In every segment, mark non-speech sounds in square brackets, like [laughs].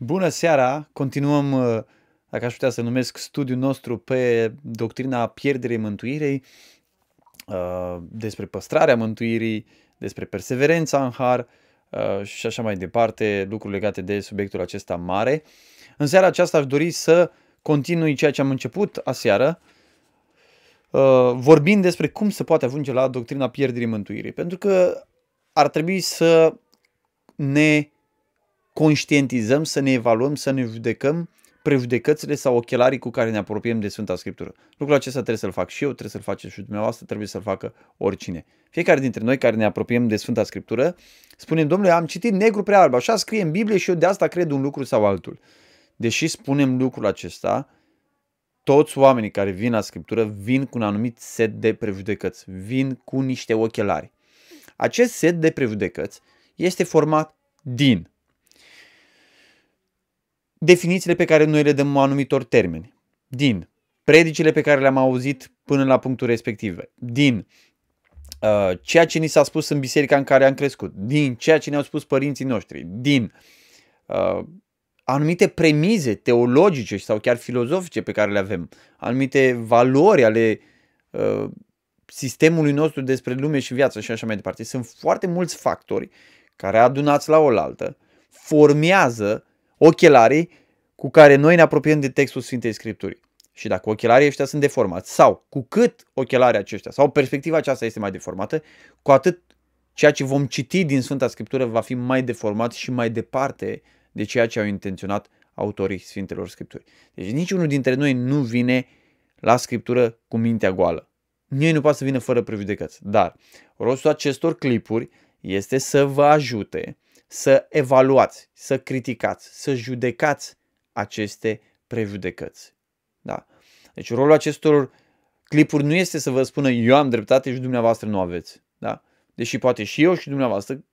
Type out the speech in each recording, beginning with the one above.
Bună seara! Continuăm, uh, dacă aș putea să numesc, studiul nostru pe doctrina pierderii mântuirei, uh, despre păstrarea mântuirii, despre perseverența în har uh, și așa mai departe, lucruri legate de subiectul acesta mare. În seara aceasta aș dori să continui ceea ce am început aseară, vorbind despre cum se poate ajunge la doctrina pierderii mântuirii. Pentru că ar trebui să ne conștientizăm, să ne evaluăm, să ne judecăm prejudecățile sau ochelarii cu care ne apropiem de Sfânta Scriptură. Lucrul acesta trebuie să-l fac și eu, trebuie să-l faceți și dumneavoastră, trebuie să-l facă oricine. Fiecare dintre noi care ne apropiem de Sfânta Scriptură, spunem, domnule, am citit negru prea alb, așa scrie în Biblie și eu de asta cred un lucru sau altul. Deși spunem lucrul acesta, toți oamenii care vin la Scriptură vin cu un anumit set de prejudecăți, vin cu niște ochelari. Acest set de prejudecăți este format din definițiile pe care noi le dăm anumitor termeni, din predicile pe care le-am auzit până la punctul respectiv, din uh, ceea ce ni s-a spus în biserica în care am crescut, din ceea ce ne-au spus părinții noștri, din uh, anumite premize teologice sau chiar filozofice pe care le avem, anumite valori ale uh, sistemului nostru despre lume și viață și așa mai departe. Sunt foarte mulți factori care adunați la oaltă formează ochelarii cu care noi ne apropiem de textul Sfintei Scripturii. Și dacă ochelarii ăștia sunt deformați sau cu cât ochelarii aceștia sau perspectiva aceasta este mai deformată, cu atât ceea ce vom citi din Sfânta Scriptură va fi mai deformat și mai departe de ceea ce au intenționat autorii Sfintelor Scripturi. Deci niciunul dintre noi nu vine la Scriptură cu mintea goală. Nimeni nu poate să vină fără prejudecăți. Dar rostul acestor clipuri este să vă ajute să evaluați, să criticați, să judecați aceste prejudecăți. Da? Deci rolul acestor clipuri nu este să vă spună eu am dreptate și dumneavoastră nu aveți. Da? Deși poate și eu și dumneavoastră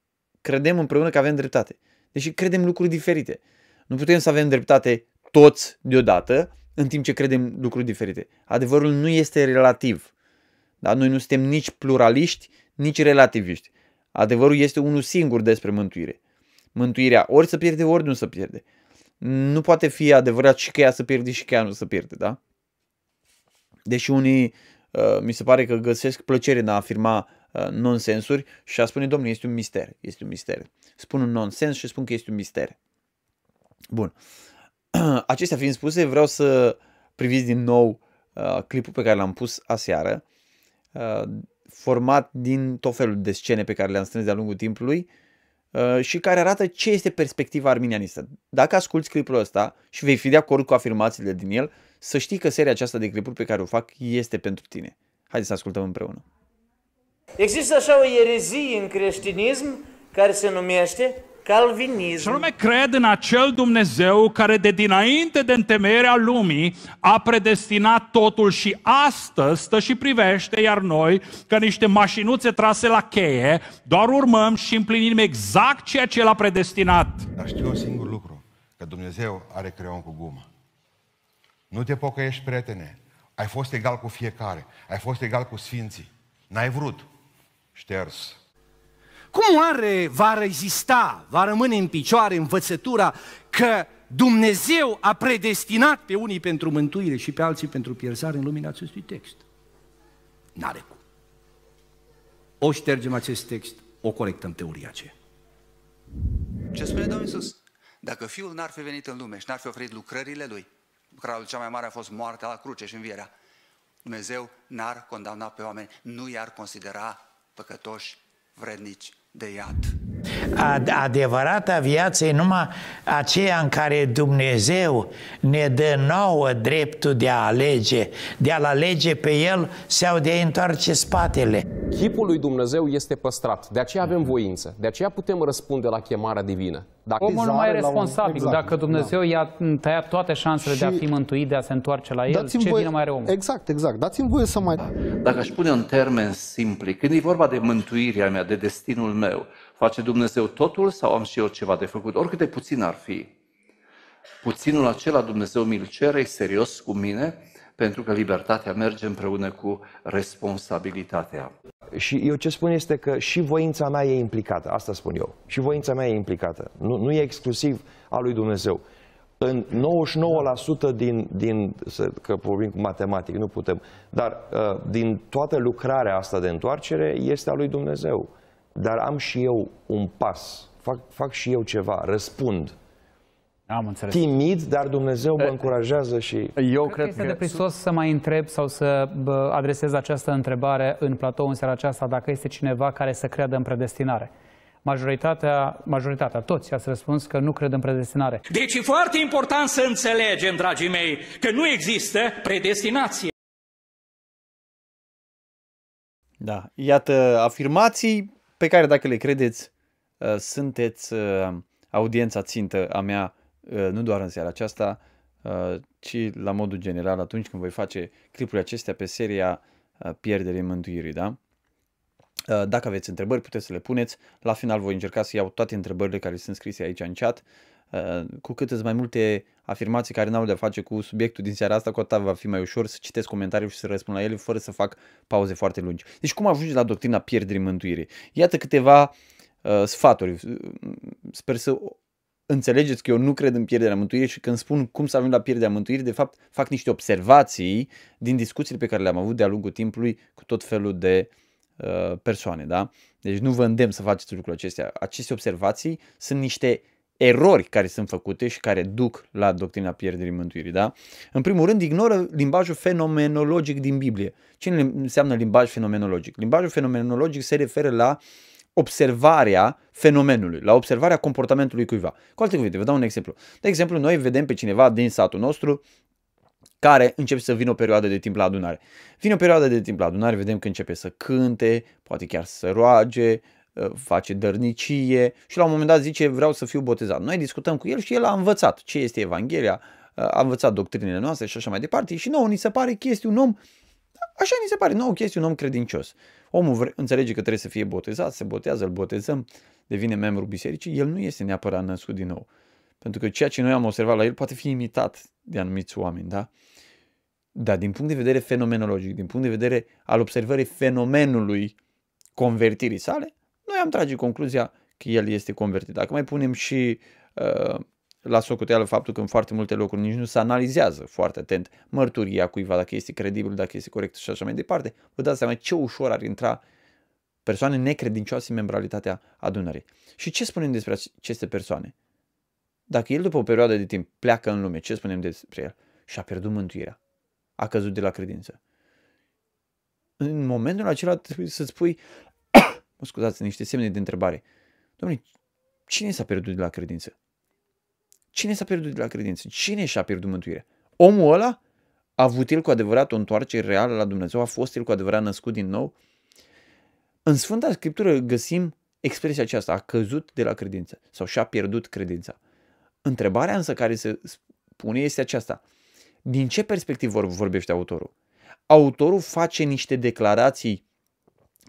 credem împreună că avem dreptate. Deși credem lucruri diferite. Nu putem să avem dreptate toți deodată, în timp ce credem lucruri diferite. Adevărul nu este relativ. Da? Noi nu suntem nici pluraliști, nici relativiști. Adevărul este unul singur despre mântuire mântuirea ori să pierde, ori nu să pierde. Nu poate fi adevărat și că ea să pierde și că ea nu să pierde, da? Deși unii uh, mi se pare că găsesc plăcere în a afirma uh, nonsensuri și a spune, domnule, este un mister, este un mister. Spun un nonsens și spun că este un mister. Bun. [clears throat] Acestea fiind spuse, vreau să priviți din nou uh, clipul pe care l-am pus aseară, uh, format din tot felul de scene pe care le-am strâns de-a lungul timpului, Uh, și care arată ce este perspectiva arminianistă. Dacă asculti clipul ăsta și vei fi de acord cu afirmațiile din el, să știi că seria aceasta de clipuri pe care o fac este pentru tine. Haideți să ascultăm împreună. Există așa o erezie în creștinism care se numește calvinism. Și anume cred în acel Dumnezeu care de dinainte de întemeierea lumii a predestinat totul și astăzi stă și privește, iar noi, ca niște mașinuțe trase la cheie, doar urmăm și împlinim exact ceea ce El a predestinat. Dar știu un singur lucru, că Dumnezeu are creion cu gumă. Nu te pocăiești, prietene. Ai fost egal cu fiecare. Ai fost egal cu sfinții. N-ai vrut. Șters. Cum oare va rezista, va rămâne în picioare învățătura că Dumnezeu a predestinat pe unii pentru mântuire și pe alții pentru pierzare în lumina acestui text? N-are cum. O ștergem acest text, o corectăm teoria aceea. Ce spune Domnul Iisus? Dacă Fiul n-ar fi venit în lume și n-ar fi oferit lucrările Lui, lucrarea cea mai mare a fost moartea la cruce și învierea, Dumnezeu n-ar condamna pe oameni, nu i-ar considera păcătoși, vrednici de iad. Adevărata viață e numai aceea în care Dumnezeu ne dă nouă dreptul de a alege, de a-L alege pe El sau de a întoarce spatele. Chipul lui Dumnezeu este păstrat, de aceea avem voință, de aceea putem răspunde la chemarea divină. Dacă Omul nu mai e responsabil. Un... Exact. Dacă Dumnezeu da. i-a tăiat toate șansele și... de a fi mântuit, de a se întoarce la El, ce voie... vine mai are omul? Exact, exact. Dați-mi voie să mai... Dacă aș pune în termeni simpli, când e vorba de mântuirea mea, de destinul meu, face Dumnezeu totul sau am și eu ceva de făcut? Oricât de puțin ar fi. Puținul acela Dumnezeu mi-l cere, e serios cu mine, pentru că libertatea merge împreună cu responsabilitatea. Și eu ce spun este că și voința mea e implicată, asta spun eu. Și voința mea e implicată. Nu, nu e exclusiv a lui Dumnezeu. În 99% din, din că vorbim cu matematic, nu putem, dar uh, din toată lucrarea asta de întoarcere este a lui Dumnezeu. Dar am și eu un pas, fac, fac și eu ceva, răspund. Am înțeles. Timid, dar Dumnezeu mă încurajează și... Eu cred, cred că este deprisos să mai întreb sau să adresez această întrebare în platou în seara aceasta dacă este cineva care să creadă în predestinare. Majoritatea, majoritatea, toți ați răspuns că nu cred în predestinare. Deci e foarte important să înțelegem, dragii mei, că nu există predestinație. Da, iată afirmații pe care dacă le credeți, uh, sunteți uh, audiența țintă a mea Uh, nu doar în seara aceasta, uh, ci la modul general atunci când voi face clipurile acestea pe seria uh, Pierderii Mântuirii, da? Dacă aveți întrebări, puteți să le puneți. La final voi încerca să iau toate întrebările care sunt scrise aici în chat. Cu cât sunt mai multe afirmații care n-au de-a face cu subiectul din seara asta, cu atât va fi mai ușor să citesc comentarii și să răspund la ele fără să fac pauze foarte lungi. Deci cum ajunge la doctrina pierderii mântuirii? Iată câteva uh, sfaturi. Sper să înțelegeți că eu nu cred în pierderea mântuirii și când spun cum să ajung la pierderea mântuirii, de fapt fac niște observații din discuțiile pe care le-am avut de-a lungul timpului cu tot felul de uh, persoane, da? Deci nu vă îndemn să faceți lucrurile acestea. Aceste observații sunt niște erori care sunt făcute și care duc la doctrina pierderii mântuirii, da? În primul rând, ignoră limbajul fenomenologic din Biblie. Ce înseamnă limbaj fenomenologic? Limbajul fenomenologic se referă la uh, observarea fenomenului, la observarea comportamentului cuiva. Cu alte cuvinte, vă dau un exemplu. De exemplu, noi vedem pe cineva din satul nostru care începe să vină o perioadă de timp la adunare. Vine o perioadă de timp la adunare, vedem că începe să cânte, poate chiar să roage, ă, face dărnicie și la un moment dat zice vreau să fiu botezat. Noi discutăm cu el și el a învățat ce este Evanghelia, a învățat doctrinele noastre și așa mai departe și nouă ni se pare că este un om, așa ni se pare nouă că este un om credincios. Omul vre- înțelege că trebuie să fie botezat, se botează, îl botezăm, devine membru bisericii, el nu este neapărat născut din nou. Pentru că ceea ce noi am observat la el poate fi imitat de anumiți oameni, da? Dar din punct de vedere fenomenologic, din punct de vedere al observării fenomenului convertirii sale, noi am trage concluzia că el este convertit. Dacă mai punem și uh, la socoteală faptul că în foarte multe locuri nici nu se analizează foarte atent mărturia cuiva, dacă este credibil, dacă este corect și așa mai departe, vă dați seama ce ușor ar intra persoane necredincioase în membralitatea adunării. Și ce spunem despre aceste persoane? Dacă el după o perioadă de timp pleacă în lume, ce spunem despre el? Și-a pierdut mântuirea. A căzut de la credință. În momentul acela trebuie să spui, [coughs] mă scuzați, niște semne de întrebare. Domnule, cine s-a pierdut de la credință? Cine s-a pierdut de la credință? Cine și-a pierdut mântuirea? Omul ăla a avut el cu adevărat o întoarcere reală la Dumnezeu? A fost el cu adevărat născut din nou? În Sfânta Scriptură găsim expresia aceasta, a căzut de la credință sau și-a pierdut credința. Întrebarea însă care se pune este aceasta. Din ce perspectivă vorbește autorul? Autorul face niște declarații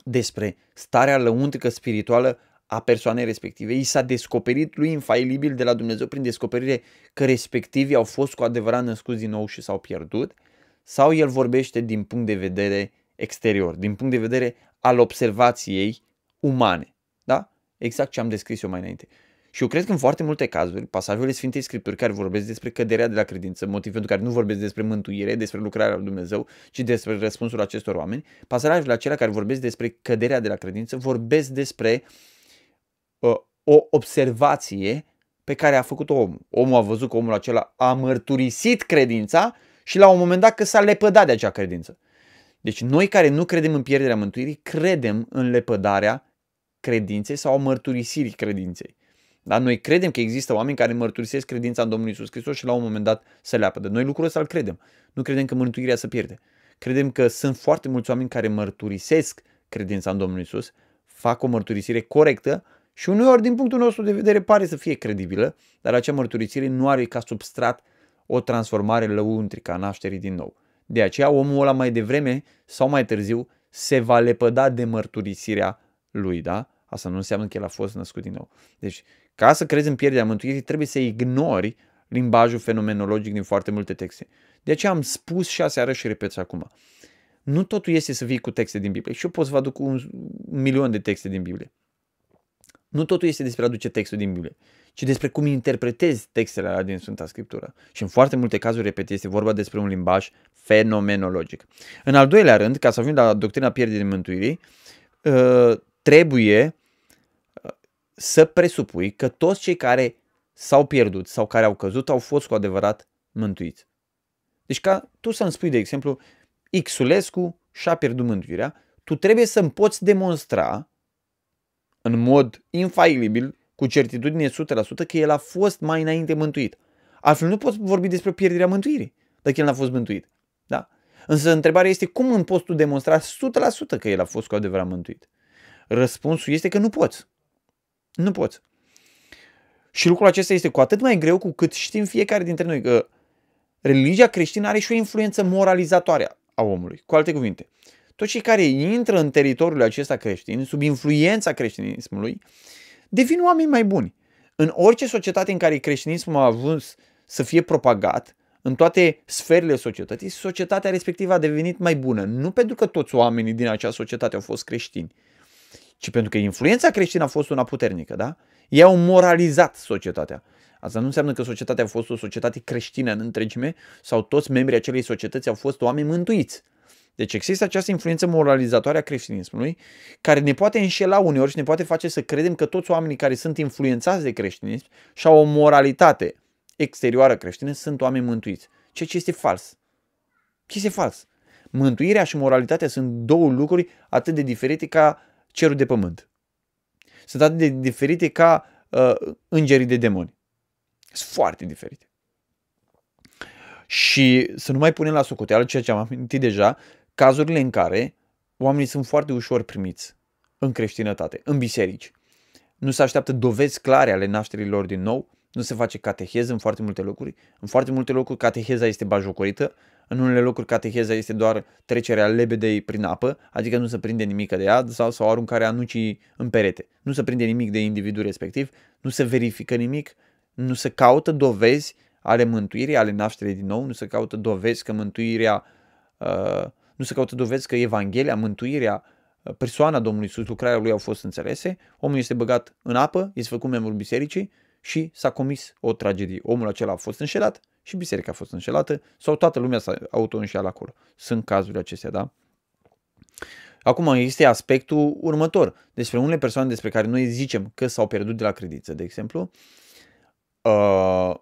despre starea lăuntrică spirituală a persoanei respective. I s-a descoperit lui infailibil de la Dumnezeu prin descoperire că respectivii au fost cu adevărat născuți din nou și s-au pierdut? Sau el vorbește din punct de vedere exterior, din punct de vedere al observației umane? Da? Exact ce am descris eu mai înainte. Și eu cred că în foarte multe cazuri, pasajele Sfintei Scripturi care vorbesc despre căderea de la credință, motiv pentru care nu vorbesc despre mântuire, despre lucrarea lui Dumnezeu, ci despre răspunsul acestor oameni, pasajele acelea care vorbesc despre căderea de la credință, vorbesc despre uh, o observație pe care a făcut-o omul. Omul a văzut că omul acela a mărturisit credința și la un moment dat că s-a lepădat de acea credință. Deci noi care nu credem în pierderea mântuirii, credem în lepădarea credinței sau a mărturisirii credinței. Dar noi credem că există oameni care mărturisesc credința în Domnul Isus Hristos și la un moment dat se leapă. Noi lucrul ăsta îl credem. Nu credem că mântuirea se pierde. Credem că sunt foarte mulți oameni care mărturisesc credința în Domnul Isus, fac o mărturisire corectă și uneori, din punctul nostru de vedere, pare să fie credibilă, dar acea mărturisire nu are ca substrat o transformare lăuntrică a nașterii din nou. De aceea, omul ăla mai devreme sau mai târziu se va lepăda de mărturisirea lui, da? Asta nu înseamnă că el a fost născut din nou. Deci, ca să crezi în pierderea mântuirii, trebuie să ignori limbajul fenomenologic din foarte multe texte. De aceea am spus și aseară și repet și acum. Nu totul este să vii cu texte din Biblie. Și eu pot să vă aduc un milion de texte din Biblie. Nu totul este despre a aduce textul din Biblie, ci despre cum interpretezi textele alea din Sfânta Scriptură. Și în foarte multe cazuri, repet, este vorba despre un limbaj fenomenologic. În al doilea rând, ca să ajungem la doctrina pierderii mântuirii, uh, trebuie uh, să presupui că toți cei care s-au pierdut sau care au căzut au fost cu adevărat mântuiți. Deci ca tu să-mi spui, de exemplu, Xulescu și-a pierdut mântuirea, tu trebuie să-mi poți demonstra în mod infailibil, cu certitudine 100%, că el a fost mai înainte mântuit. Altfel nu poți vorbi despre pierderea mântuirii, dacă el n-a fost mântuit. Da? Însă întrebarea este cum îmi poți tu demonstra 100% că el a fost cu adevărat mântuit? Răspunsul este că nu poți. Nu poți. Și lucrul acesta este cu atât mai greu cu cât știm fiecare dintre noi că religia creștină are și o influență moralizatoare a omului. Cu alte cuvinte, toți cei care intră în teritoriul acesta creștin, sub influența creștinismului, devin oameni mai buni. În orice societate în care creștinismul a avut să fie propagat, în toate sferele societății, societatea respectivă a devenit mai bună. Nu pentru că toți oamenii din acea societate au fost creștini, ci pentru că influența creștină a fost una puternică, da? Ei au moralizat societatea. Asta nu înseamnă că societatea a fost o societate creștină în întregime sau toți membrii acelei societăți au fost oameni mântuiți. Deci există această influență moralizatoare a creștinismului care ne poate înșela uneori și ne poate face să credem că toți oamenii care sunt influențați de creștinism și au o moralitate exterioară creștină sunt oameni mântuiți. Ceea ce este fals. Ce este fals? Mântuirea și moralitatea sunt două lucruri atât de diferite ca cerul de pământ. Sunt atât de diferite ca uh, îngerii de demoni. Sunt foarte diferite. Și să nu mai punem la socoteală ceea ce am amintit deja, cazurile în care oamenii sunt foarte ușor primiți în creștinătate, în biserici. Nu se așteaptă dovezi clare ale nașterii lor din nou, nu se face cateheză în foarte multe locuri. În foarte multe locuri cateheza este bajocorită, în unele locuri cateheza este doar trecerea lebedei prin apă, adică nu se prinde nimic de ea sau, sau aruncarea anucii în perete. Nu se prinde nimic de individul respectiv, nu se verifică nimic, nu se caută dovezi ale mântuirii, ale nașterii din nou, nu se caută dovezi că mântuirea uh, nu se caută dovezi că Evanghelia, mântuirea, persoana Domnului Iisus, lucrarea lui au fost înțelese, omul este băgat în apă, este făcut membrul bisericii și s-a comis o tragedie. Omul acela a fost înșelat și biserica a fost înșelată sau toată lumea s-a auto-înșelat acolo. Sunt cazurile acestea, da? Acum este aspectul următor. Despre unele persoane despre care noi zicem că s-au pierdut de la credință, de exemplu, uh,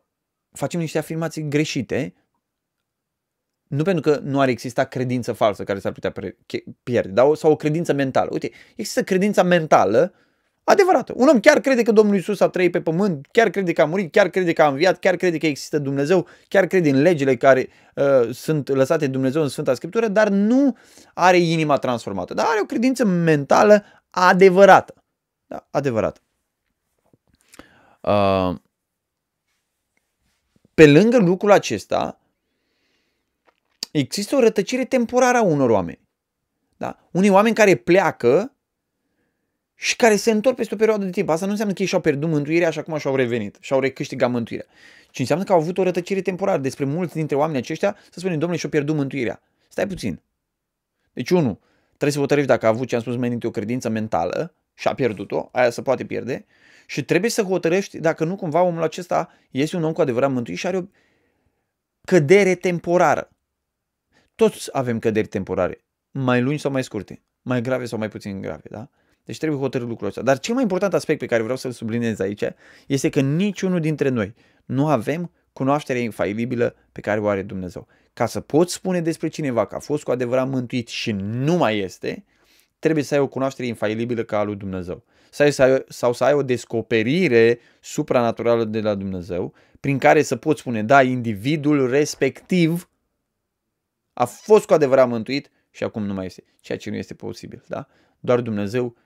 facem niște afirmații greșite nu pentru că nu ar exista credință falsă care s-ar putea pierde, da? sau o credință mentală. Uite, există credința mentală adevărată. Un om chiar crede că Domnul Isus a trăit pe pământ, chiar crede că a murit, chiar crede că a înviat, chiar crede că există Dumnezeu, chiar crede în legile care uh, sunt lăsate de Dumnezeu în Sfânta Scriptură, dar nu are inima transformată. Dar are o credință mentală adevărată. Da? Adevărată. Uh, pe lângă lucrul acesta, există o rătăcire temporară a unor oameni. Da? Unii oameni care pleacă și care se întorc peste o perioadă de timp. Asta nu înseamnă că ei și-au pierdut mântuirea și acum și-au revenit și-au recâștigat mântuirea. Ci înseamnă că au avut o rătăcire temporară. Despre mulți dintre oamenii aceștia să spunem, domnule, și-au pierdut mântuirea. Stai puțin. Deci, unu, trebuie să hotărăști dacă a avut ce am spus mai înainte o credință mentală și a pierdut-o, aia se poate pierde, și trebuie să hotărăști dacă nu cumva omul acesta este un om cu adevărat mântuit și are o cădere temporară. Toți avem căderi temporare, mai lungi sau mai scurte, mai grave sau mai puțin grave, da? Deci trebuie hotărât lucrul ăsta. Dar cel mai important aspect pe care vreau să-l subliniez aici este că niciunul dintre noi nu avem cunoașterea infailibilă pe care o are Dumnezeu. Ca să poți spune despre cineva că a fost cu adevărat mântuit și nu mai este, trebuie să ai o cunoaștere infailibilă ca a lui Dumnezeu. Sau să ai, sau să ai o descoperire supranaturală de la Dumnezeu, prin care să poți spune, da, individul respectiv a fost cu adevărat mântuit și acum nu mai este, ceea ce nu este posibil. Da? Doar Dumnezeu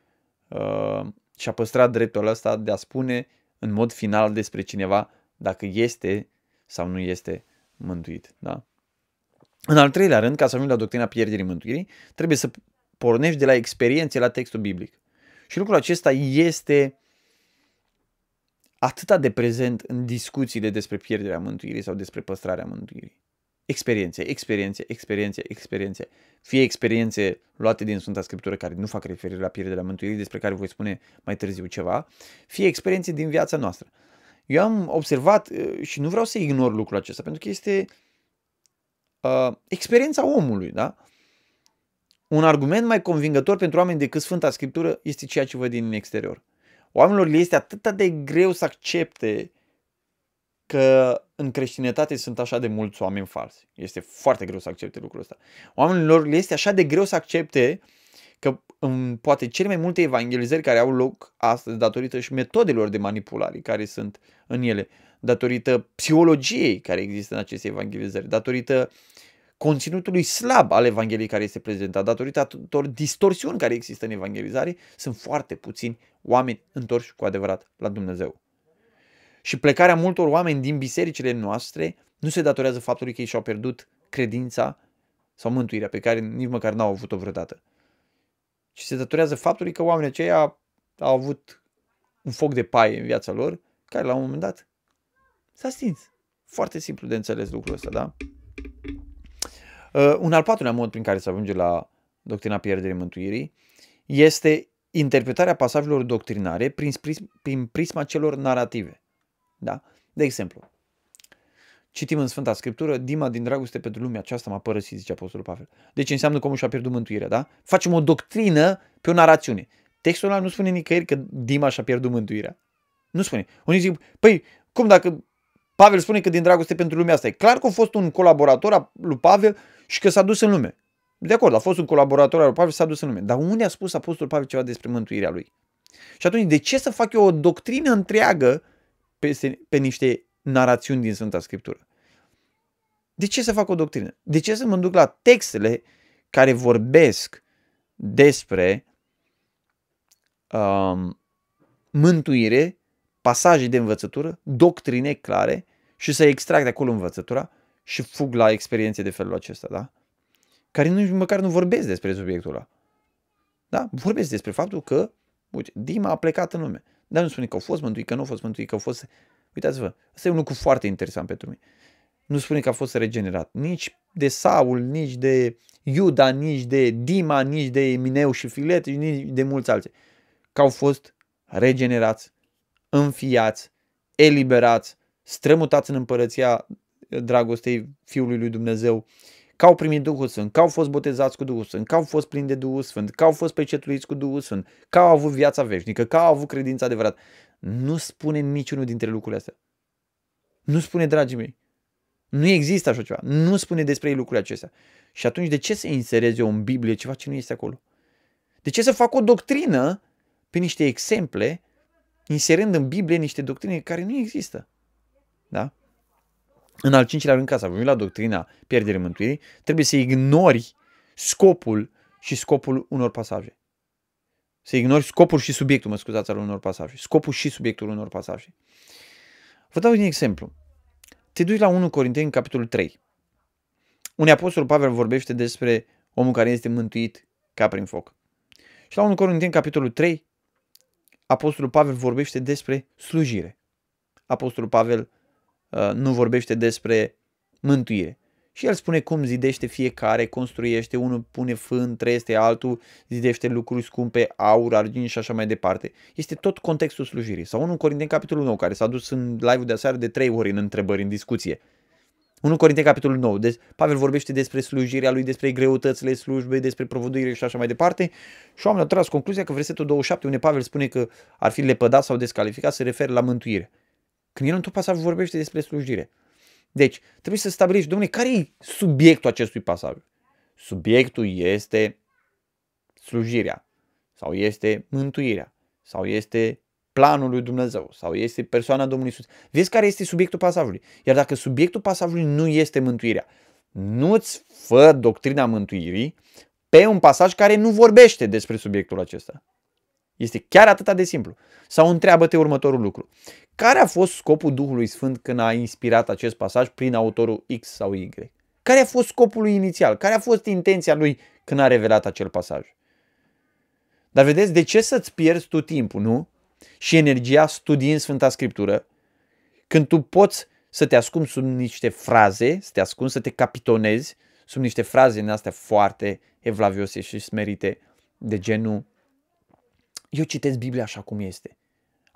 uh, și-a păstrat dreptul ăsta de a spune în mod final despre cineva dacă este sau nu este mântuit. Da? În al treilea rând, ca să ajungem la doctrina pierderii mântuirii, trebuie să pornești de la experiențe la textul biblic. Și lucrul acesta este atât de prezent în discuțiile despre pierderea mântuirii sau despre păstrarea mântuirii. Experiențe, experiențe, experiențe, experiențe. Fie experiențe luate din Sfânta Scriptură care nu fac referire la pierderea mântuirii, despre care voi spune mai târziu ceva, fie experiențe din viața noastră. Eu am observat uh, și nu vreau să ignor lucrul acesta, pentru că este uh, experiența omului, da? Un argument mai convingător pentru oameni decât Sfânta Scriptură este ceea ce văd din exterior. Oamenilor le este atât de greu să accepte că în creștinătate sunt așa de mulți oameni falsi. Este foarte greu să accepte lucrul ăsta. Oamenilor le este așa de greu să accepte că în poate cele mai multe evangelizări care au loc astăzi datorită și metodelor de manipulare care sunt în ele, datorită psihologiei care există în aceste evangelizări, datorită conținutului slab al Evangheliei care este prezentat, datorită tuturor distorsiuni care există în evangelizare, sunt foarte puțini oameni întorși cu adevărat la Dumnezeu. Și plecarea multor oameni din bisericile noastre nu se datorează faptului că ei și-au pierdut credința sau mântuirea pe care nici măcar n-au avut-o vreodată. Și se datorează faptului că oamenii aceia au avut un foc de paie în viața lor, care la un moment dat s-a stins. Foarte simplu de înțeles lucrul ăsta, da? Uh, un al patrulea mod prin care se ajunge la doctrina pierderii mântuirii este interpretarea pasajelor doctrinare prin, prin prisma celor narrative. Da? De exemplu, citim în Sfânta Scriptură, Dima din dragoste pentru lumea aceasta m-a părăsit, zice Apostolul Pavel. Deci înseamnă că omul și-a pierdut mântuirea, da? Facem o doctrină pe o narațiune. Textul ăla nu spune nicăieri că Dima și-a pierdut mântuirea. Nu spune. Unii zic, păi, cum dacă Pavel spune că din dragoste pentru lumea asta e clar că a fost un colaborator al lui Pavel și că s-a dus în lume. De acord, a fost un colaborator al lui Pavel și s-a dus în lume. Dar unde a spus Apostolul Pavel ceva despre mântuirea lui? Și atunci, de ce să fac eu o doctrină întreagă pe, pe niște narațiuni din Sfânta Scriptură? De ce să fac o doctrină? De ce să mă duc la textele care vorbesc despre um, mântuire, pasaje de învățătură, doctrine clare și să extrag de acolo învățătura și fug la experiențe de felul acesta, da? Care nici măcar nu vorbesc despre subiectul ăla. Da? Vorbesc despre faptul că, uite, Dima a plecat în lume. Dar nu spune că au fost mântuit, că nu au fost mântuit, că au fost... Uitați-vă, ăsta e un lucru foarte interesant pentru mine. Nu spune că a fost regenerat. Nici de Saul, nici de Iuda, nici de Dima, nici de Mineu și Filet, nici de mulți alții. Că au fost regenerați, înfiați, eliberați, strămutați în împărăția dragostei Fiului lui Dumnezeu, că au primit Duhul Sfânt, că au fost botezați cu Duhul Sfânt, că au fost plini de Duhul Sfânt, că au fost pecetuiți cu Duhul Sfânt, că au avut viața veșnică, că au avut credința adevărată. Nu spune niciunul dintre lucrurile astea. Nu spune, dragii mei. Nu există așa ceva. Nu spune despre ei lucrurile acestea. Și atunci de ce să inserez eu în Biblie ceva ce nu este acolo? De ce să fac o doctrină pe niște exemple, inserând în Biblie niște doctrine care nu există? Da? În al cincilea rând, ca să ajungi la doctrina pierderii mântuirii, trebuie să ignori scopul și scopul unor pasaje. Să ignori scopul și subiectul, mă scuzați, al unor pasaje. Scopul și subiectul unor pasaje. Vă dau un exemplu. Te duci la 1 Corinteni, capitolul 3. Unde Apostolul Pavel vorbește despre omul care este mântuit ca prin foc. Și la 1 Corinteni, capitolul 3, Apostolul Pavel vorbește despre slujire. Apostolul Pavel Uh, nu vorbește despre mântuire. Și el spune cum zidește fiecare, construiește, unul pune fân, trăiește altul, zidește lucruri scumpe, aur, argint și așa mai departe. Este tot contextul slujirii. Sau unul Corinteni capitolul 9, care s-a dus în live-ul de aseară de trei ori în întrebări, în discuție. 1 Corinteni capitolul 9. Deci, Pavel vorbește despre slujirea lui, despre greutățile slujbei, despre provăduire și așa mai departe. Și oamenii au tras concluzia că versetul 27, unde Pavel spune că ar fi lepădat sau descalificat, se referă la mântuire. Când el în tot pasaj vorbește despre slujire. Deci, trebuie să stabilești, domnule, care e subiectul acestui pasaj? Subiectul este slujirea, sau este mântuirea, sau este planul lui Dumnezeu, sau este persoana Domnului Isus. Vezi care este subiectul pasajului. Iar dacă subiectul pasajului nu este mântuirea, nu-ți fă doctrina mântuirii pe un pasaj care nu vorbește despre subiectul acesta. Este chiar atât de simplu. Sau întreabă-te următorul lucru. Care a fost scopul Duhului Sfânt când a inspirat acest pasaj prin autorul X sau Y? Care a fost scopul lui inițial? Care a fost intenția lui când a revelat acel pasaj? Dar vedeți, de ce să-ți pierzi tu timpul, nu? Și energia studiind Sfânta Scriptură, când tu poți să te ascunzi sub niște fraze, să te ascunzi, să te capitonezi sub niște fraze în astea foarte evlavioase și smerite de genul eu citesc Biblia așa cum este.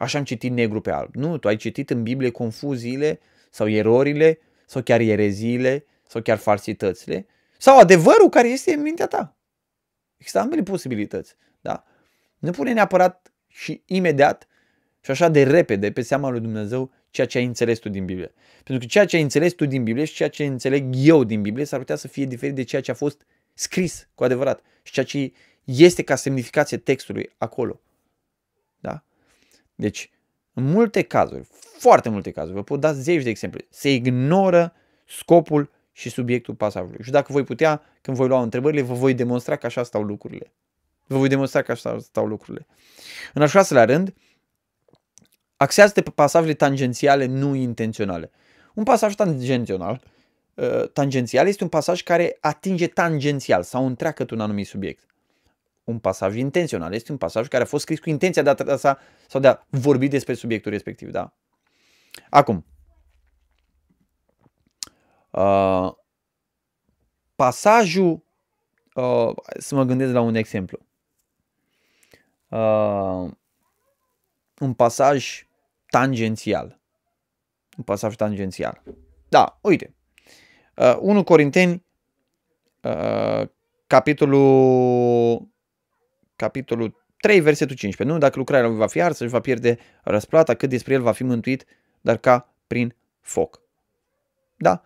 Așa am citit negru pe alb. Nu, tu ai citit în Biblie confuziile sau erorile sau chiar ereziile sau chiar falsitățile sau adevărul care este în mintea ta. Există ambele posibilități. Da? Nu pune neapărat și imediat și așa de repede pe seama lui Dumnezeu ceea ce ai înțeles tu din Biblie. Pentru că ceea ce ai înțeles tu din Biblie și ceea ce înțeleg eu din Biblie s-ar putea să fie diferit de ceea ce a fost scris cu adevărat și ceea ce este ca semnificație textului acolo. Da? Deci, în multe cazuri, foarte multe cazuri, vă pot da zeci de exemple, se ignoră scopul și subiectul pasajului. Și dacă voi putea, când voi lua întrebările, vă voi demonstra că așa stau lucrurile. Vă voi demonstra că așa stau lucrurile. În al șaselea rând, axează-te pe pasajele tangențiale nu intenționale. Un pasaj tangențional, uh, tangențial este un pasaj care atinge tangențial sau întreacă un anumit subiect. Un pasaj intențional este un pasaj care a fost scris cu intenția de a trasa sau de a vorbi despre subiectul respectiv. Da? Acum, uh, pasajul, uh, să mă gândesc la un exemplu. Uh, un pasaj tangențial. Un pasaj tangențial. Da, uite. Uh, 1 Corinteni, uh, capitolul, capitolul 3, versetul 15. Nu? Dacă lucrarea lui va fi arsă, își va pierde răsplata, cât despre el va fi mântuit, dar ca prin foc. Da?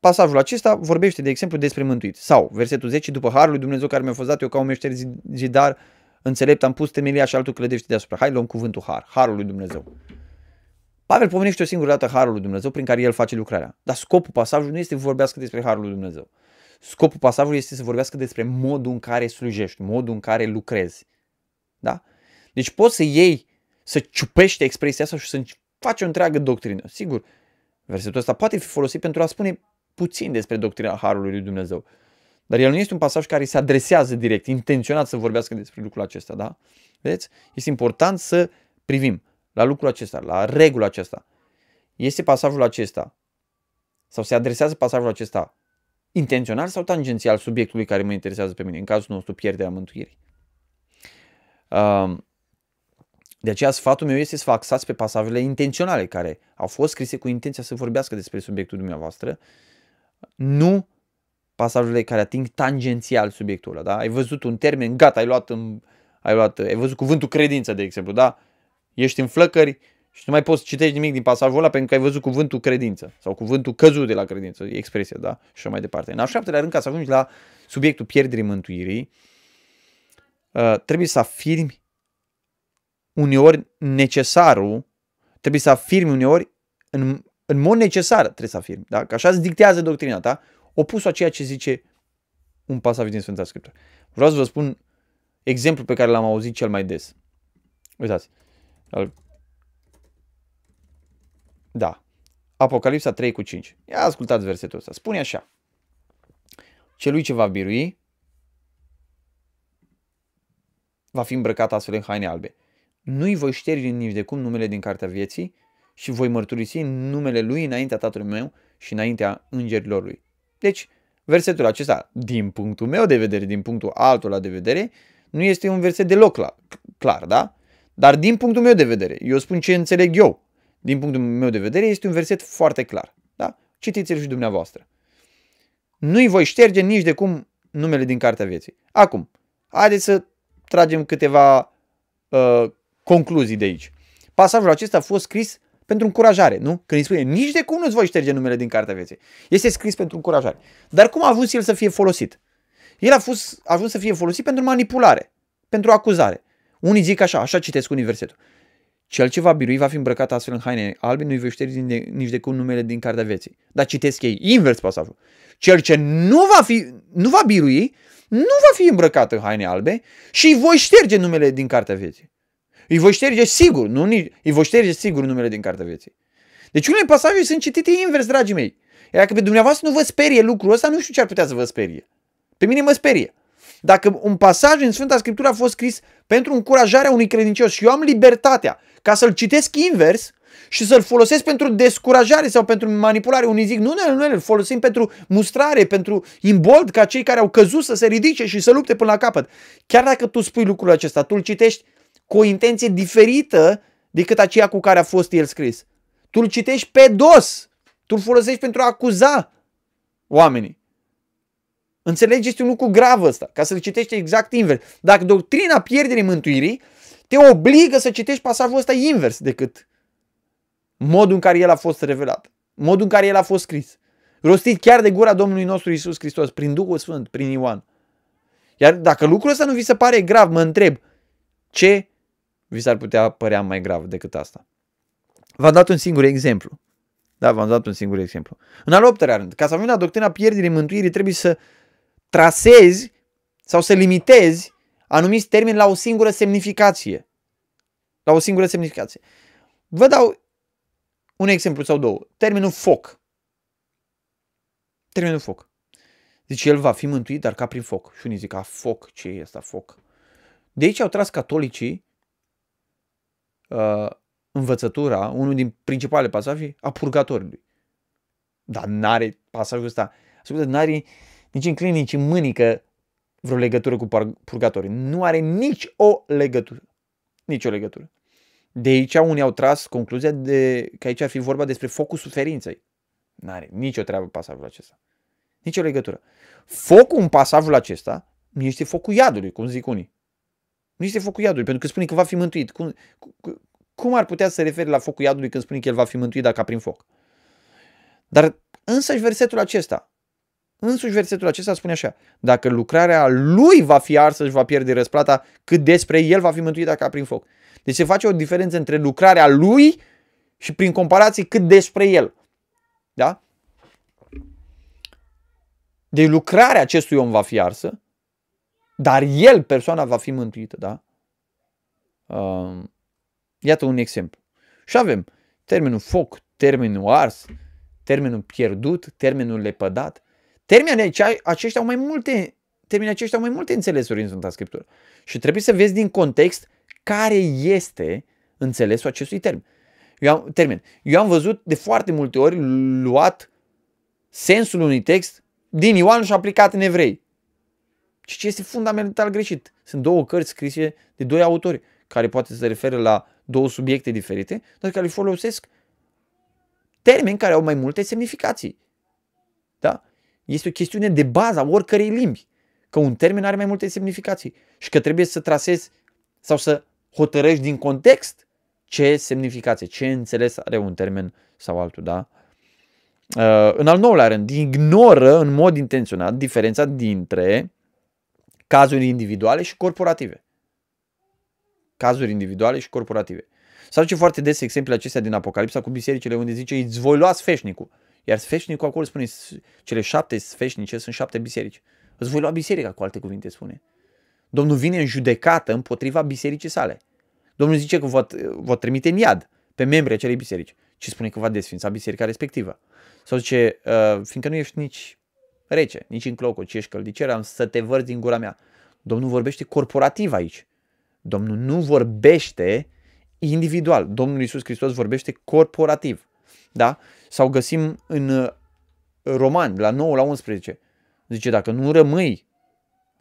Pasajul acesta vorbește, de exemplu, despre mântuit. Sau, versetul 10, după harul lui Dumnezeu care mi-a fost dat, eu ca un meșter zidar înțelept, am pus temelia și altul clădește deasupra. Hai, luăm cuvântul har, harul lui Dumnezeu. Pavel pomenește o singură dată harul lui Dumnezeu prin care el face lucrarea. Dar scopul pasajului nu este să vorbească despre harul lui Dumnezeu. Scopul pasajului este să vorbească despre modul în care slujești, modul în care lucrezi. Da? Deci poți să iei, să ciupești expresia asta și să faci o întreagă doctrină. Sigur, versetul ăsta poate fi folosit pentru a spune puțin despre doctrina Harului lui Dumnezeu. Dar el nu este un pasaj care se adresează direct, intenționat să vorbească despre lucrul acesta, da? Vedeți? Este important să privim la lucrul acesta, la regula acesta. Este pasajul acesta sau se adresează pasajul acesta intențional sau tangențial subiectului care mă interesează pe mine, în cazul nostru pierderea mântuirii. Um, de aceea sfatul meu este să vă axați pe pasajele intenționale care au fost scrise cu intenția să vorbească despre subiectul dumneavoastră, nu pasajele care ating tangențial subiectul ăla, da? Ai văzut un termen, gata, ai luat, în, ai luat, ai văzut cuvântul credință, de exemplu, da? Ești în flăcări și nu mai poți citești nimic din pasajul ăla pentru că ai văzut cuvântul credință sau cuvântul căzut de la credință, expresia, da? Și așa mai departe. În al șaptelea rând, ca să ajungi la subiectul pierderii mântuirii, uh, trebuie să afirmi uneori necesarul, trebuie să afirmi uneori în, în mod necesar trebuie să afirmi, da? Că așa îți dictează doctrina ta, opusul a ceea ce zice un pasaj din Sfânta Scriptură. Vreau să vă spun exemplu pe care l-am auzit cel mai des. Uitați. Da. Apocalipsa 3 cu 5. Ia ascultați versetul ăsta. Spune așa. Celui ce va birui va fi îmbrăcat astfel în haine albe. Nu-i voi șterge nici de cum numele din cartea vieții și voi mărturisi numele lui înaintea tatălui meu și înaintea îngerilor lui. Deci, versetul acesta, din punctul meu de vedere, din punctul altul de vedere, nu este un verset deloc clar, clar, da? Dar din punctul meu de vedere, eu spun ce înțeleg eu, din punctul meu de vedere, este un verset foarte clar. Da? Citiți-l și dumneavoastră. Nu-i voi șterge nici de cum numele din Cartea Vieții. Acum, haideți să tragem câteva uh, concluzii de aici. Pasajul acesta a fost scris pentru încurajare, nu? Când îi spune, nici de cum nu-ți voi șterge numele din Cartea Vieții. Este scris pentru încurajare. Dar cum a ajuns el să fie folosit? El a, fost, a ajuns să fie folosit pentru manipulare, pentru acuzare. Unii zic așa, așa citesc universetul. Cel ce va birui va fi îmbrăcat astfel în haine albe, nu-i voi șterge nici de cum numele din Cartea Vieții. Dar citesc ei, invers pasajul. Cel ce nu va, fi, nu va birui, nu va fi îmbrăcat în haine albe și îi voi șterge numele din Cartea Vieții. Îi voi șterge sigur, nu nici, îi voi șterge sigur numele din Cartea Vieții. Deci unele pasaje sunt citite invers, dragii mei. Iar dacă pe dumneavoastră nu vă sperie lucrul ăsta, nu știu ce ar putea să vă sperie. Pe mine mă sperie. Dacă un pasaj în Sfânta Scriptură a fost scris pentru încurajarea unui credincios și eu am libertatea ca să-l citesc invers, și să-l folosesc pentru descurajare sau pentru manipulare. Unii zic, nu, nu, nu, îl folosim pentru mustrare, pentru imbold, ca cei care au căzut să se ridice și să lupte până la capăt. Chiar dacă tu spui lucrul acesta, tu îl citești cu o intenție diferită decât aceea cu care a fost el scris. Tu îl citești pe dos, tu îl folosești pentru a acuza oamenii. Înțelegeți un lucru grav ăsta, ca să-l citești exact invers. Dacă doctrina pierderii mântuirii te obligă să citești pasajul ăsta invers decât modul în care el a fost revelat, modul în care el a fost scris, rostit chiar de gura Domnului nostru Isus Hristos, prin Duhul Sfânt, prin Ioan. Iar dacă lucrul ăsta nu vi se pare grav, mă întreb, ce vi s-ar putea părea mai grav decât asta? V-am dat un singur exemplu. Da, v-am dat un singur exemplu. În al optelea rând, ca să avem la doctrina pierderii mântuirii, trebuie să trasezi sau să limitezi anumiți termeni la o singură semnificație. La o singură semnificație. Vă dau un exemplu sau două. Termenul foc. Termenul foc. Zice, el va fi mântuit, dar ca prin foc. Și unii zic, a, foc, ce e asta, foc? De aici au tras catolicii uh, învățătura, unul din principale pasaje, a purgatoriului. Dar n-are pasajul ăsta, n-are nici în clinici, nici în mânică vreo legătură cu purgatoriu. Nu are nici o legătură. Nici o legătură. De aici unii au tras concluzia de că aici ar fi vorba despre focul suferinței. N-are nicio treabă pasajul acesta. Nici o legătură. Focul în pasajul acesta nu este focul iadului, cum zic unii. Nu este focul iadului, pentru că spune că va fi mântuit. Cum, cum ar putea să se referi la focul iadului când spune că el va fi mântuit dacă prin foc? Dar însăși versetul acesta, însuși versetul acesta spune așa, dacă lucrarea lui va fi arsă și va pierde răsplata, cât despre el va fi mântuit dacă prin foc. Deci se face o diferență între lucrarea lui și prin comparație cât despre el. Da? Deci lucrarea acestui om va fi arsă, dar el, persoana, va fi mântuită. Da? Uh, iată un exemplu. Și avem termenul foc, termenul ars, termenul pierdut, termenul lepădat. Termenii aceștia au mai multe, termenii aceștia au mai multe înțelesuri în Sfânta Scriptură. Și trebuie să vezi din context care este înțelesul acestui termen. Eu am, termen. Eu am văzut de foarte multe ori luat sensul unui text din Ioan și aplicat în evrei. Și ce este fundamental greșit. Sunt două cărți scrise de doi autori care poate să se referă la două subiecte diferite, dar care folosesc termeni care au mai multe semnificații. Da? Este o chestiune de bază a oricărei limbi. Că un termen are mai multe semnificații și că trebuie să trasezi sau să hotărăști din context ce semnificație, ce înțeles are un termen sau altul, da? Uh, în al nouălea rând, ignoră în mod intenționat diferența dintre cazuri individuale și corporative. Cazuri individuale și corporative. Să aduce foarte des exemple acestea din Apocalipsa cu bisericile unde zice îți voi lua sfeșnicul. Iar sfeșnicul acolo spune cele șapte sfeșnice sunt șapte biserici. Îți voi lua biserica, cu alte cuvinte spune. Domnul vine în judecată împotriva bisericii sale. Domnul zice că vă, vă trimite în iad pe membrii acelei biserici și spune că va desfința biserica respectivă. Sau zice, uh, fiindcă nu ești nici rece, nici în cloco, ci ești căldicer, am să te vărți din gura mea. Domnul vorbește corporativ aici. Domnul nu vorbește individual. Domnul Iisus Hristos vorbește corporativ. Da? Sau găsim în uh, Roman, la 9 la 11. Zice, dacă nu rămâi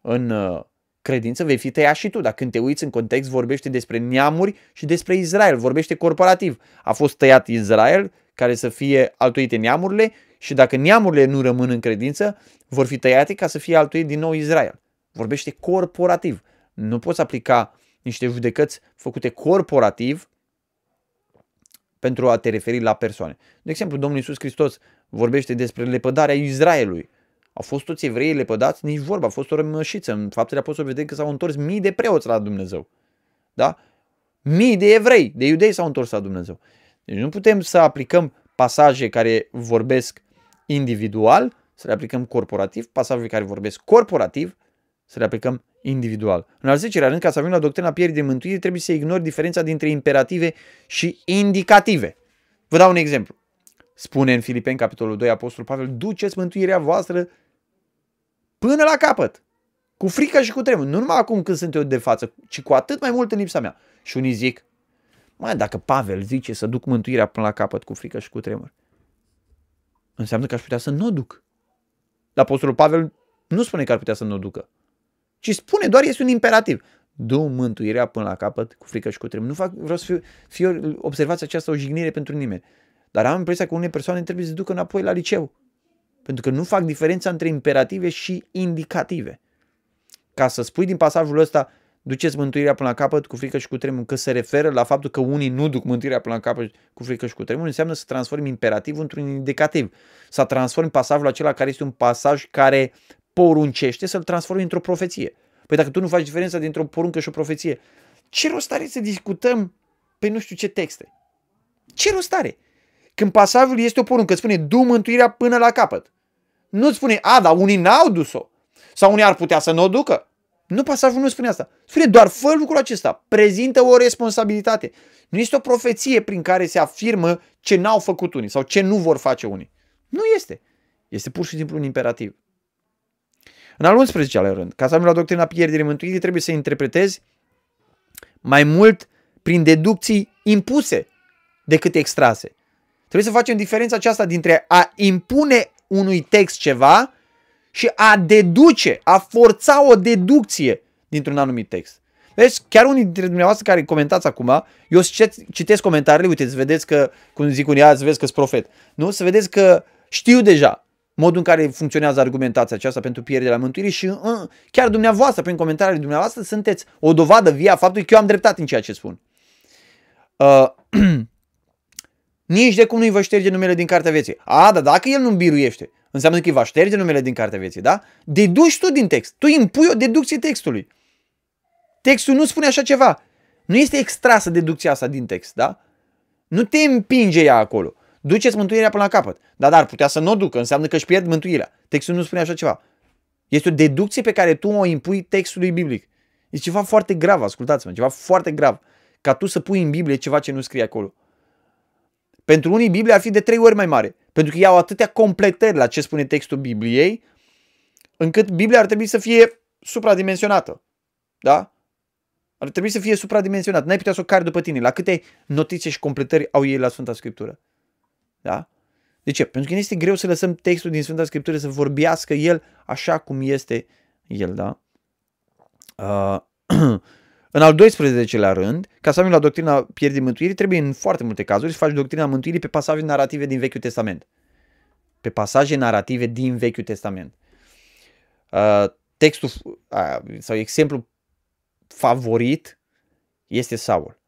în uh, credință, vei fi tăiat și tu. Dar când te uiți în context, vorbește despre neamuri și despre Israel. Vorbește corporativ. A fost tăiat Israel, care să fie altuite neamurile și dacă neamurile nu rămân în credință, vor fi tăiate ca să fie altuit din nou Israel. Vorbește corporativ. Nu poți aplica niște judecăți făcute corporativ pentru a te referi la persoane. De exemplu, Domnul Iisus Hristos vorbește despre lepădarea Israelului. Au fost toți evreii lepădați? Nici vorba, a fost o rămășiță. În faptele apostol vedem că s-au întors mii de preoți la Dumnezeu. Da? Mii de evrei, de iudei s-au întors la Dumnezeu. Deci nu putem să aplicăm pasaje care vorbesc individual, să le aplicăm corporativ, pasaje care vorbesc corporativ, să le aplicăm individual. În al 10 rând, ca să avem la doctrina pierderii mântuirii, trebuie să ignori diferența dintre imperative și indicative. Vă dau un exemplu. Spune în Filipeni, capitolul 2, Apostolul Pavel, duceți mântuirea voastră până la capăt. Cu frică și cu tremur. Nu numai acum când sunt eu de față, ci cu atât mai mult în lipsa mea. Și unii zic, Mai dacă Pavel zice să duc mântuirea până la capăt cu frică și cu tremur, înseamnă că aș putea să nu o duc. Dar Apostolul Pavel nu spune că ar putea să nu o ducă, ci spune doar este un imperativ. Du mântuirea până la capăt cu frică și cu tremur. Nu fac, vreau să fiu, fiu observați această o jignire pentru nimeni. Dar am impresia că unele persoane trebuie să se ducă înapoi la liceu. Pentru că nu fac diferența între imperative și indicative. Ca să spui din pasajul ăsta, duceți mântuirea până la capăt cu frică și cu tremur, că se referă la faptul că unii nu duc mântuirea până la capăt cu frică și cu tremur, înseamnă să transformi imperativul într-un indicativ. Să transformi pasajul acela care este un pasaj care poruncește să-l transformi într-o profeție. Păi dacă tu nu faci diferența dintre o poruncă și o profeție, ce rost are să discutăm pe nu știu ce texte? Ce rost are? Când pasajul este o poruncă, spune du mântuirea până la capăt. Nu spune, a, dar unii n-au dus-o. Sau unii ar putea să nu o ducă. Nu, pasajul nu spune asta. Spune doar fă lucrul acesta. Prezintă o responsabilitate. Nu este o profeție prin care se afirmă ce n-au făcut unii sau ce nu vor face unii. Nu este. Este pur și simplu un imperativ. În al 11-lea rând, ca să ajungi la doctrina pierderii mântuirii, trebuie să interpretezi mai mult prin deducții impuse decât extrase. Trebuie să facem diferența aceasta dintre a impune unui text ceva și a deduce, a forța o deducție dintr-un anumit text. Vezi, chiar unii dintre dumneavoastră care comentați acum, eu citesc comentariile, uite, să vedeți că, cum zic unii, să vezi că sunt profet. Nu? Să vedeți că știu deja modul în care funcționează argumentația aceasta pentru pierderea mântuirii și uh, chiar dumneavoastră, prin comentariile dumneavoastră, sunteți o dovadă via faptului că eu am dreptate în ceea ce spun. Uh, [clears throat] nici de cum nu-i va șterge numele din cartea vieții. A, dar dacă el nu biruiește, înseamnă că îi va șterge numele din cartea vieții, da? Deduci tu din text. Tu impui o deducție textului. Textul nu spune așa ceva. Nu este extrasă deducția asta din text, da? Nu te împinge ea acolo. Duceți mântuirea până la capăt. Da, dar putea să nu o ducă, înseamnă că își pierd mântuirea. Textul nu spune așa ceva. Este o deducție pe care tu o impui textului biblic. Este ceva foarte grav, ascultați-mă, ceva foarte grav. Ca tu să pui în Biblie ceva ce nu scrie acolo. Pentru unii Biblia ar fi de trei ori mai mare. Pentru că iau atâtea completări la ce spune textul Bibliei, încât Biblia ar trebui să fie supradimensionată. Da? Ar trebui să fie supradimensionată. N-ai putea să o cari după tine. La câte notițe și completări au ei la Sfânta Scriptură? Da? De ce? Pentru că este greu să lăsăm textul din Sfânta Scriptură să vorbească el așa cum este el, da? Uh, [clears throat] În al 12-lea rând, ca să avem la doctrina pierderii mântuirii, trebuie în foarte multe cazuri să faci doctrina mântuirii pe pasaje narrative din Vechiul Testament. Pe pasaje narrative din Vechiul Testament. Uh, textul uh, sau exemplu favorit este Saul.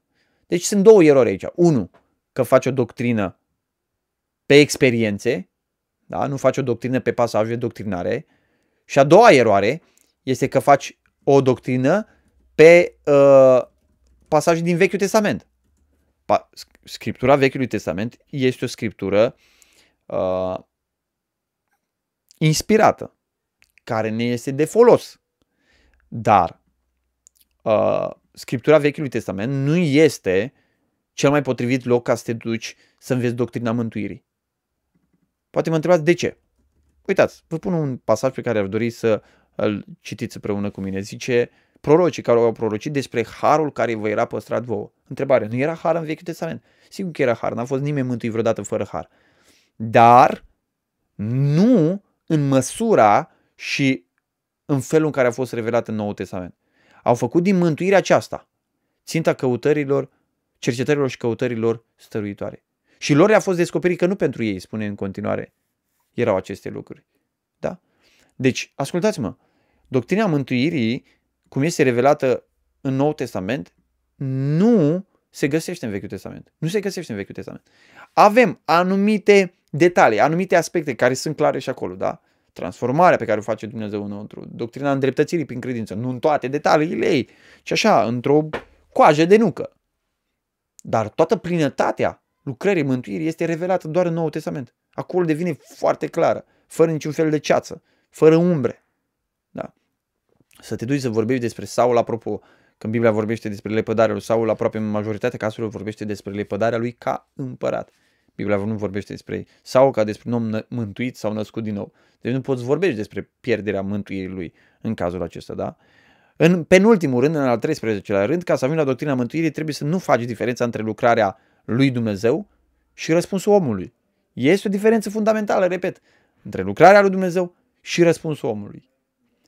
Deci sunt două erori aici. Unu, că faci o doctrină pe experiențe, da? nu faci o doctrină pe pasaje doctrinare. Și a doua eroare este că faci o doctrină pe uh, pasaje din Vechiul Testament. Pa- scriptura Vechiului Testament este o scriptură uh, inspirată, care ne este de folos. Dar uh, scriptura Vechiului Testament nu este cel mai potrivit loc ca să te duci să înveți doctrina mântuirii. Poate mă întrebați de ce. Uitați, vă pun un pasaj pe care ar dori să îl citiți împreună cu mine. Zice prorocii care au prorocit despre harul care vă era păstrat vouă. Întrebare, nu era har în Vechiul Testament? Sigur că era har, n-a fost nimeni mântuit vreodată fără har. Dar nu în măsura și în felul în care a fost revelat în Noul Testament. Au făcut din mântuirea aceasta ținta căutărilor, cercetărilor și căutărilor stăruitoare. Și lor le-a fost descoperit că nu pentru ei, spune în continuare, erau aceste lucruri. Da? Deci, ascultați-mă, doctrina mântuirii cum este revelată în Noul Testament, nu se găsește în Vechiul Testament. Nu se găsește în Vechiul Testament. Avem anumite detalii, anumite aspecte care sunt clare și acolo, da? Transformarea pe care o face Dumnezeu înăuntru, doctrina îndreptățirii prin credință, nu în toate detaliile ei, ci așa, într-o coajă de nucă. Dar toată plinătatea lucrării mântuirii este revelată doar în Noul Testament. Acolo devine foarte clară, fără niciun fel de ceață, fără umbre. Da? să te duci să vorbești despre Saul, apropo, când Biblia vorbește despre lepădarea lui Saul, aproape în majoritatea cazurilor vorbește despre lepădarea lui ca împărat. Biblia nu vorbește despre Saul ca despre un om mântuit sau născut din nou. Deci nu poți vorbești despre pierderea mântuirii lui în cazul acesta, da? În penultimul rând, în al 13-lea rând, ca să ajungi la doctrina mântuirii, trebuie să nu faci diferența între lucrarea lui Dumnezeu și răspunsul omului. Este o diferență fundamentală, repet, între lucrarea lui Dumnezeu și răspunsul omului.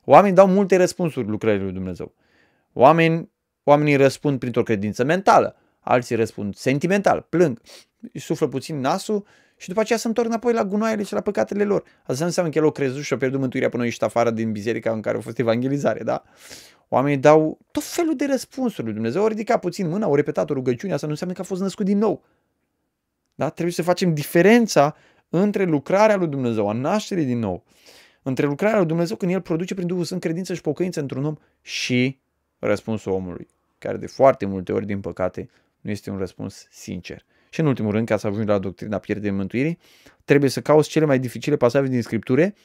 Oamenii dau multe răspunsuri lucrării lui Dumnezeu. Oameni, oamenii răspund printr-o credință mentală, alții răspund sentimental, plâng, îi suflă puțin nasul și după aceea se întorc înapoi la gunoaiele și la păcatele lor. Asta nu înseamnă că el o crezut și a pierdut mântuirea până ieșit afară din biserica în care a fost evangelizare, da? Oamenii dau tot felul de răspunsuri lui Dumnezeu. Au ridicat puțin mâna, au repetat o rugăciune, asta nu înseamnă că a fost născut din nou. Da? Trebuie să facem diferența între lucrarea lui Dumnezeu, a nașterii din nou, între lucrarea lui Dumnezeu când El produce prin Duhul Sfânt credință și pocăință într-un om și răspunsul omului, care de foarte multe ori, din păcate, nu este un răspuns sincer. Și în ultimul rând, ca să ajungi la doctrina pierderii mântuirii, trebuie să cauți cele mai dificile pasaje din Scripture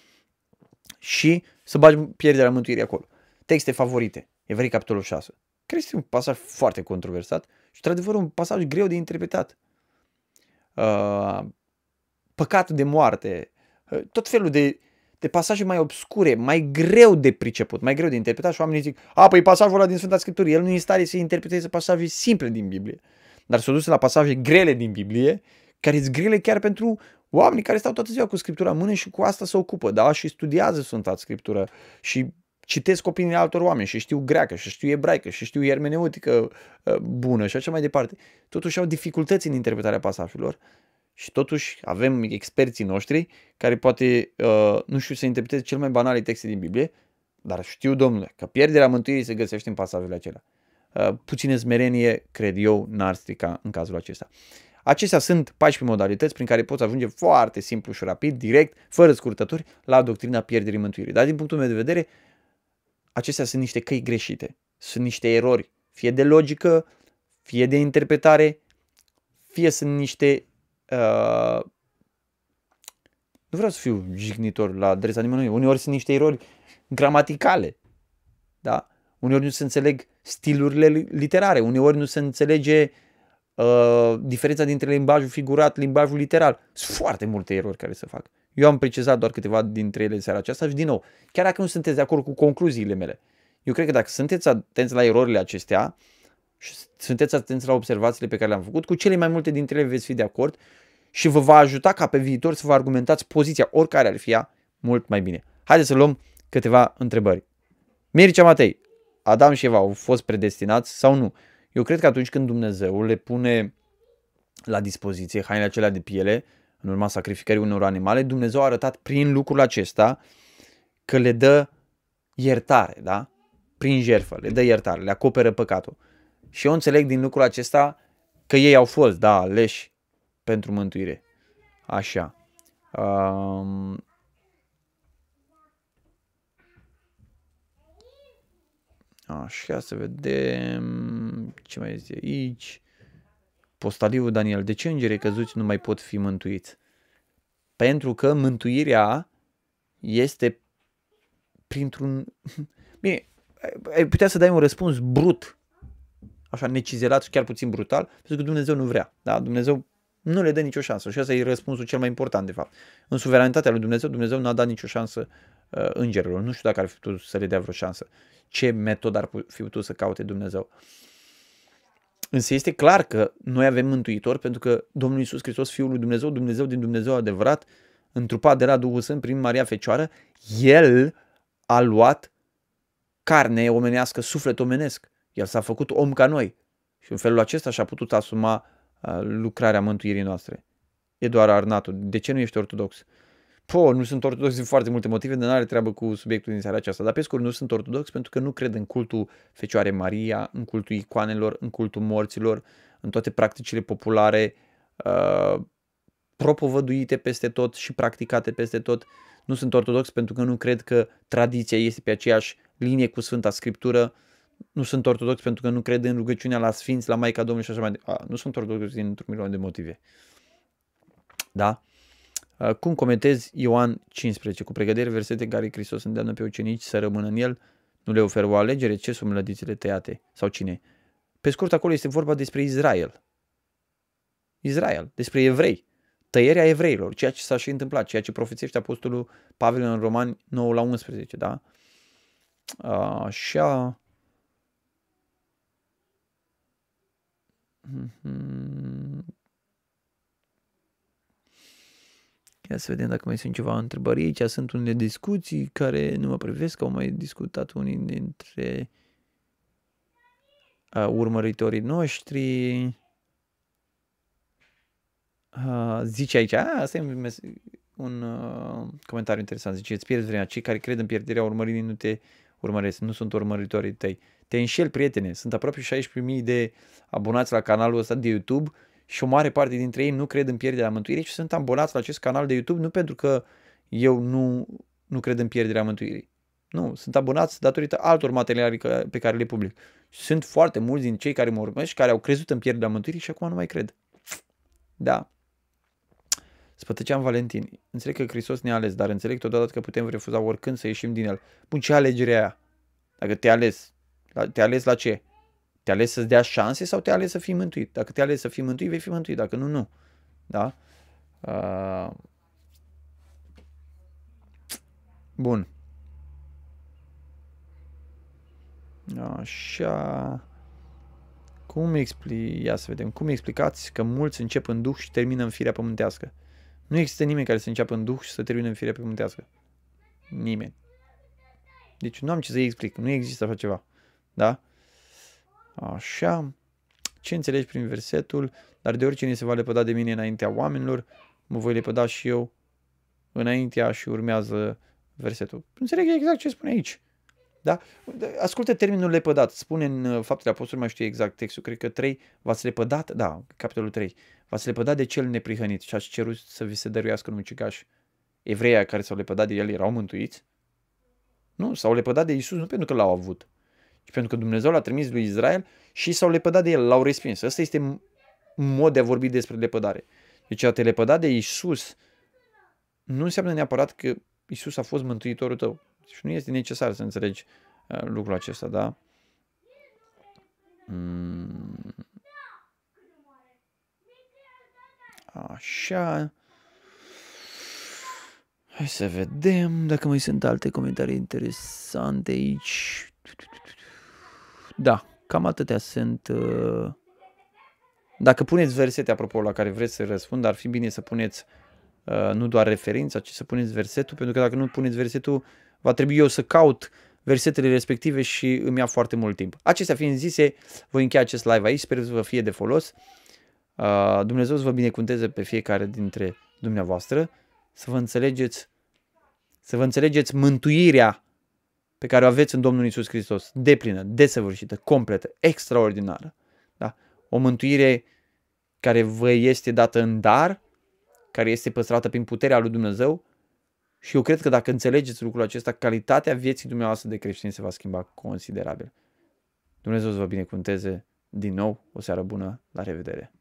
și să bagi pierderea mântuirii acolo. Texte favorite. Evrei capitolul 6. Cred că este un pasaj foarte controversat și, într-adevăr, un pasaj greu de interpretat. Uh, păcatul de moarte, uh, tot felul de, de pasaje mai obscure, mai greu de priceput, mai greu de interpretat și oamenii zic, a, păi pasajul ăla din Sfânta Scriptură, el nu e în stare să interpreteze pasaje simple din Biblie, dar s-a dus la pasaje grele din Biblie, care sunt grele chiar pentru oamenii care stau toată ziua cu Scriptura în mână și cu asta se ocupă, da, și studiază Sfânta Scriptură și citesc opiniile altor oameni și știu greacă și știu ebraică și știu ermeneutică uh, bună și așa mai departe. Totuși au dificultăți în interpretarea pasajelor și totuși avem experții noștri care poate uh, nu știu să interpreteze cel mai banale texte din Biblie, dar știu, domnule, că pierderea mântuirii se găsește în pasajele acelea. Uh, puțină smerenie, cred eu, n-ar strica în cazul acesta. Acestea sunt 14 modalități prin care poți ajunge foarte simplu și rapid, direct, fără scurtături, la doctrina pierderii mântuirii. Dar din punctul meu de vedere, acestea sunt niște căi greșite, sunt niște erori, fie de logică, fie de interpretare, fie sunt niște... Uh, nu vreau să fiu jignitor la adresa nimănui, uneori sunt niște erori gramaticale, da? Uneori nu se înțeleg stilurile literare, uneori nu se înțelege uh, diferența dintre limbajul figurat, limbajul literal. Sunt foarte multe erori care se fac. Eu am precizat doar câteva dintre ele în seara aceasta și din nou, chiar dacă nu sunteți de acord cu concluziile mele, eu cred că dacă sunteți atenți la erorile acestea și sunteți atenți la observațiile pe care le-am făcut, cu cele mai multe dintre ele veți fi de acord și vă va ajuta ca pe viitor să vă argumentați poziția, oricare ar fi ea, mult mai bine. Haideți să luăm câteva întrebări. Mircea Matei, Adam și Eva au fost predestinați sau nu? Eu cred că atunci când Dumnezeu le pune la dispoziție hainele acelea de piele, în urma sacrificării unor animale, Dumnezeu a arătat prin lucrul acesta că le dă iertare, da? Prin jertfă, le dă iertare, le acoperă păcatul. Și eu înțeleg din lucrul acesta că ei au fost, da, aleși pentru mântuire. Așa. Um... Așa, să vedem ce mai este aici. Postaliu Daniel, de ce îngerii căzuți nu mai pot fi mântuiți? Pentru că mântuirea este printr-un... [laughs] Bine, ai putea să dai un răspuns brut, așa necizelat și chiar puțin brutal, pentru că Dumnezeu nu vrea. Da? Dumnezeu nu le dă nicio șansă și asta e răspunsul cel mai important, de fapt. În suveranitatea lui Dumnezeu, Dumnezeu n-a dat nicio șansă uh, îngerilor. Nu știu dacă ar fi putut să le dea vreo șansă. Ce metodă ar fi putut să caute Dumnezeu. Uh, Însă este clar că noi avem mântuitor pentru că Domnul Iisus Hristos, Fiul lui Dumnezeu, Dumnezeu din Dumnezeu adevărat, întrupat de la Duhul Sfânt prin Maria Fecioară, El a luat carne omenească, suflet omenesc. El s-a făcut om ca noi. Și în felul acesta și-a putut asuma uh, lucrarea mântuirii noastre. Eduard Arnatu, de ce nu ești ortodox? Po, nu sunt ortodox din foarte multe motive, dar nu are treabă cu subiectul din seara aceasta. Dar pe scurt, nu sunt ortodox pentru că nu cred în cultul Fecioare Maria, în cultul icoanelor, în cultul morților, în toate practicile populare uh, propovăduite peste tot și practicate peste tot. Nu sunt ortodox pentru că nu cred că tradiția este pe aceeași linie cu Sfânta Scriptură. Nu sunt ortodox pentru că nu cred în rugăciunea la Sfinți, la Maica Domnului și așa mai departe. Nu sunt ortodox din un milion de motive. Da? Uh, cum comentezi Ioan 15? Cu pregădere versete care Hristos îndeamnă pe ucenici să rămână în el, nu le oferă o alegere, ce sunt lădițele tăiate sau cine? Pe scurt, acolo este vorba despre Israel. Israel, despre evrei. Tăierea evreilor, ceea ce s-a și întâmplat, ceea ce profețește Apostolul Pavel în Romani 9 la 11, da? Uh, așa. Mm-hmm. Ia să vedem dacă mai sunt ceva întrebări aici. Sunt unele discuții care nu mă privesc, au mai discutat unii dintre uh, urmăritorii noștri. Uh, zice aici, a, asta e un, mes- un uh, comentariu interesant, zice, îți pierzi vremea, cei care cred în pierderea urmăririi nu te urmăresc, nu sunt urmăritorii tăi. Te înșel, prietene, sunt aproape 16.000 de abonați la canalul ăsta de YouTube și o mare parte dintre ei nu cred în pierderea mântuirii și sunt abonați la acest canal de YouTube nu pentru că eu nu, nu cred în pierderea mântuirii. Nu, sunt abonați datorită altor materiale pe care le public. Sunt foarte mulți din cei care mă urmăresc care au crezut în pierderea mântuirii și acum nu mai cred. Da. Spătăceam Valentin. Înțeleg că Hristos ne-a ales, dar înțeleg totodată că putem refuza oricând să ieșim din el. Bun, ce alegere aia? Dacă te-a ales, te-a ales la ce? Te-a ales să-ți dea șanse sau te-a ales să fii mântuit? Dacă te-a ales să fii mântuit, vei fi mântuit. Dacă nu, nu. Da? Uh... Bun. Așa. Cum expli... Ia să vedem. Cum explicați că mulți încep în duh și termină în firea pământească? Nu există nimeni care să înceapă în duh și să termine în firea pământească. Nimeni. Deci nu am ce să-i explic. Nu există așa ceva. Da? Așa. Ce înțelegi prin versetul? Dar de oricine se va lepăda de mine înaintea oamenilor, mă voi lepăda și eu înaintea și urmează versetul. Înțeleg exact ce spune aici. Da? Ascultă termenul lepădat. Spune în uh, Faptele Apostolului, mai știu exact textul, cred că 3, v-ați lepădat, da, capitolul 3, v-ați lepădat de cel neprihănit și ați cerut să vi se dăruiască un ucigaș. Evreia care s-au lepădat de el erau mântuiți? Nu, s-au lepădat de Isus nu pentru că l-au avut, ci pentru că Dumnezeu l-a trimis lui Israel și s-au lepădat de el, l-au respins. Ăsta este un mod de a vorbi despre lepădare. Deci a te lepăda de Isus nu înseamnă neapărat că Isus a fost mântuitorul tău. Și nu este necesar să înțelegi uh, lucrul acesta, da? Mm. Așa. Hai să vedem dacă mai sunt alte comentarii interesante aici. Da, cam atâtea sunt. Uh, dacă puneți versete, apropo, la care vreți să răspund, ar fi bine să puneți uh, nu doar referința, ci să puneți versetul, pentru că dacă nu puneți versetul, va trebui eu să caut versetele respective și îmi ia foarte mult timp. Acestea fiind zise, voi încheia acest live aici, sper să vă fie de folos. Uh, Dumnezeu să vă binecuvânteze pe fiecare dintre dumneavoastră, să vă înțelegeți, să vă înțelegeți mântuirea pe care o aveți în Domnul Isus Hristos, deplină, desăvârșită, completă, extraordinară. Da? O mântuire care vă este dată în dar, care este păstrată prin puterea lui Dumnezeu și eu cred că dacă înțelegeți lucrul acesta, calitatea vieții dumneavoastră de creștin se va schimba considerabil. Dumnezeu să vă binecuvânteze din nou, o seară bună, la revedere!